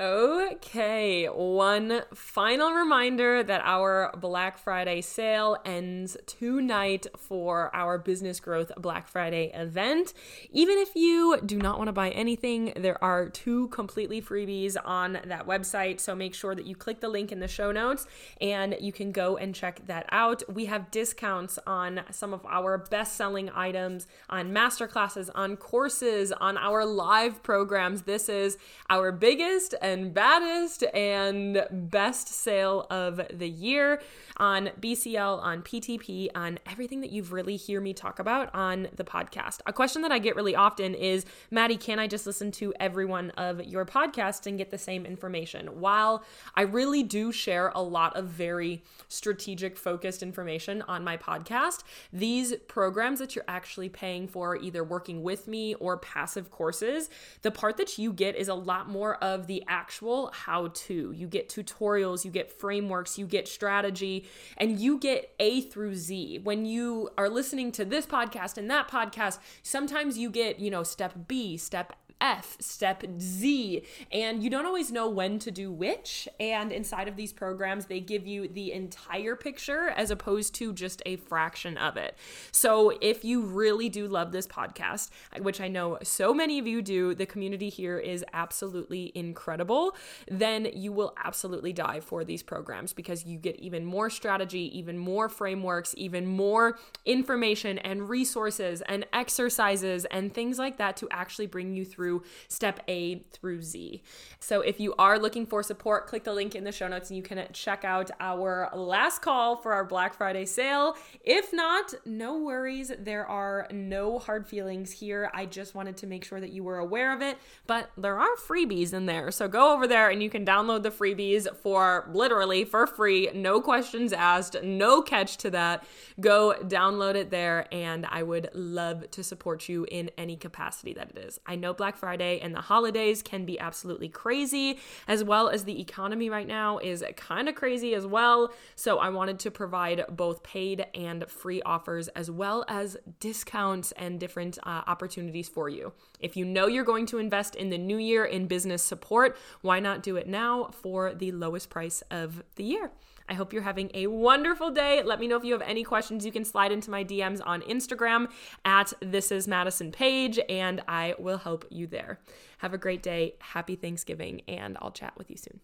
Oh Okay, one final reminder that our Black Friday sale ends tonight for our Business Growth Black Friday event. Even if you do not want to buy anything, there are two completely freebies on that website. So make sure that you click the link in the show notes and you can go and check that out. We have discounts on some of our best selling items, on masterclasses, on courses, on our live programs. This is our biggest and baddest and best sale of the year on BCL, on PTP, on everything that you've really hear me talk about on the podcast. A question that I get really often is, Maddie, can I just listen to every one of your podcasts and get the same information? While I really do share a lot of very strategic, focused information on my podcast, these programs that you're actually paying for, either working with me or passive courses, the part that you get is a lot more of the actual how to. You get tutorials, you get frameworks, you get strategy, and you get A through Z. When you are listening to this podcast and that podcast, sometimes you get, you know, step B, step F, step Z, and you don't always know when to do which. And inside of these programs, they give you the entire picture as opposed to just a fraction of it. So if you really do love this podcast, which I know so many of you do, the community here is absolutely incredible, then you will absolutely die for these programs because you get even more strategy, even more frameworks, even more information and resources and exercises and things like that to actually bring you through through step A through Z. So if you are looking for support, click the link in the show notes and you can check out our last call for our Black Friday sale. If not, no worries. There are no hard feelings here. I just wanted to make sure that you were aware of it, but there are freebies in there. So go over there and you can download the freebies for literally for free, no questions asked, no catch to that. Go download it there and I would love to support you in any capacity that it is. I know Black Friday and the holidays can be absolutely crazy, as well as the economy right now is kind of crazy as well. So I wanted to provide both paid and free offers, as well as discounts and different uh, opportunities for you. If you know you're going to invest in the new year in business support, why not do it now for the lowest price of the year? I hope you're having a wonderful day. Let me know if you have any questions. You can slide into my DMs on Instagram at this is Madison Paige, and I will help you there. Have a great day. Happy Thanksgiving, and I'll chat with you soon.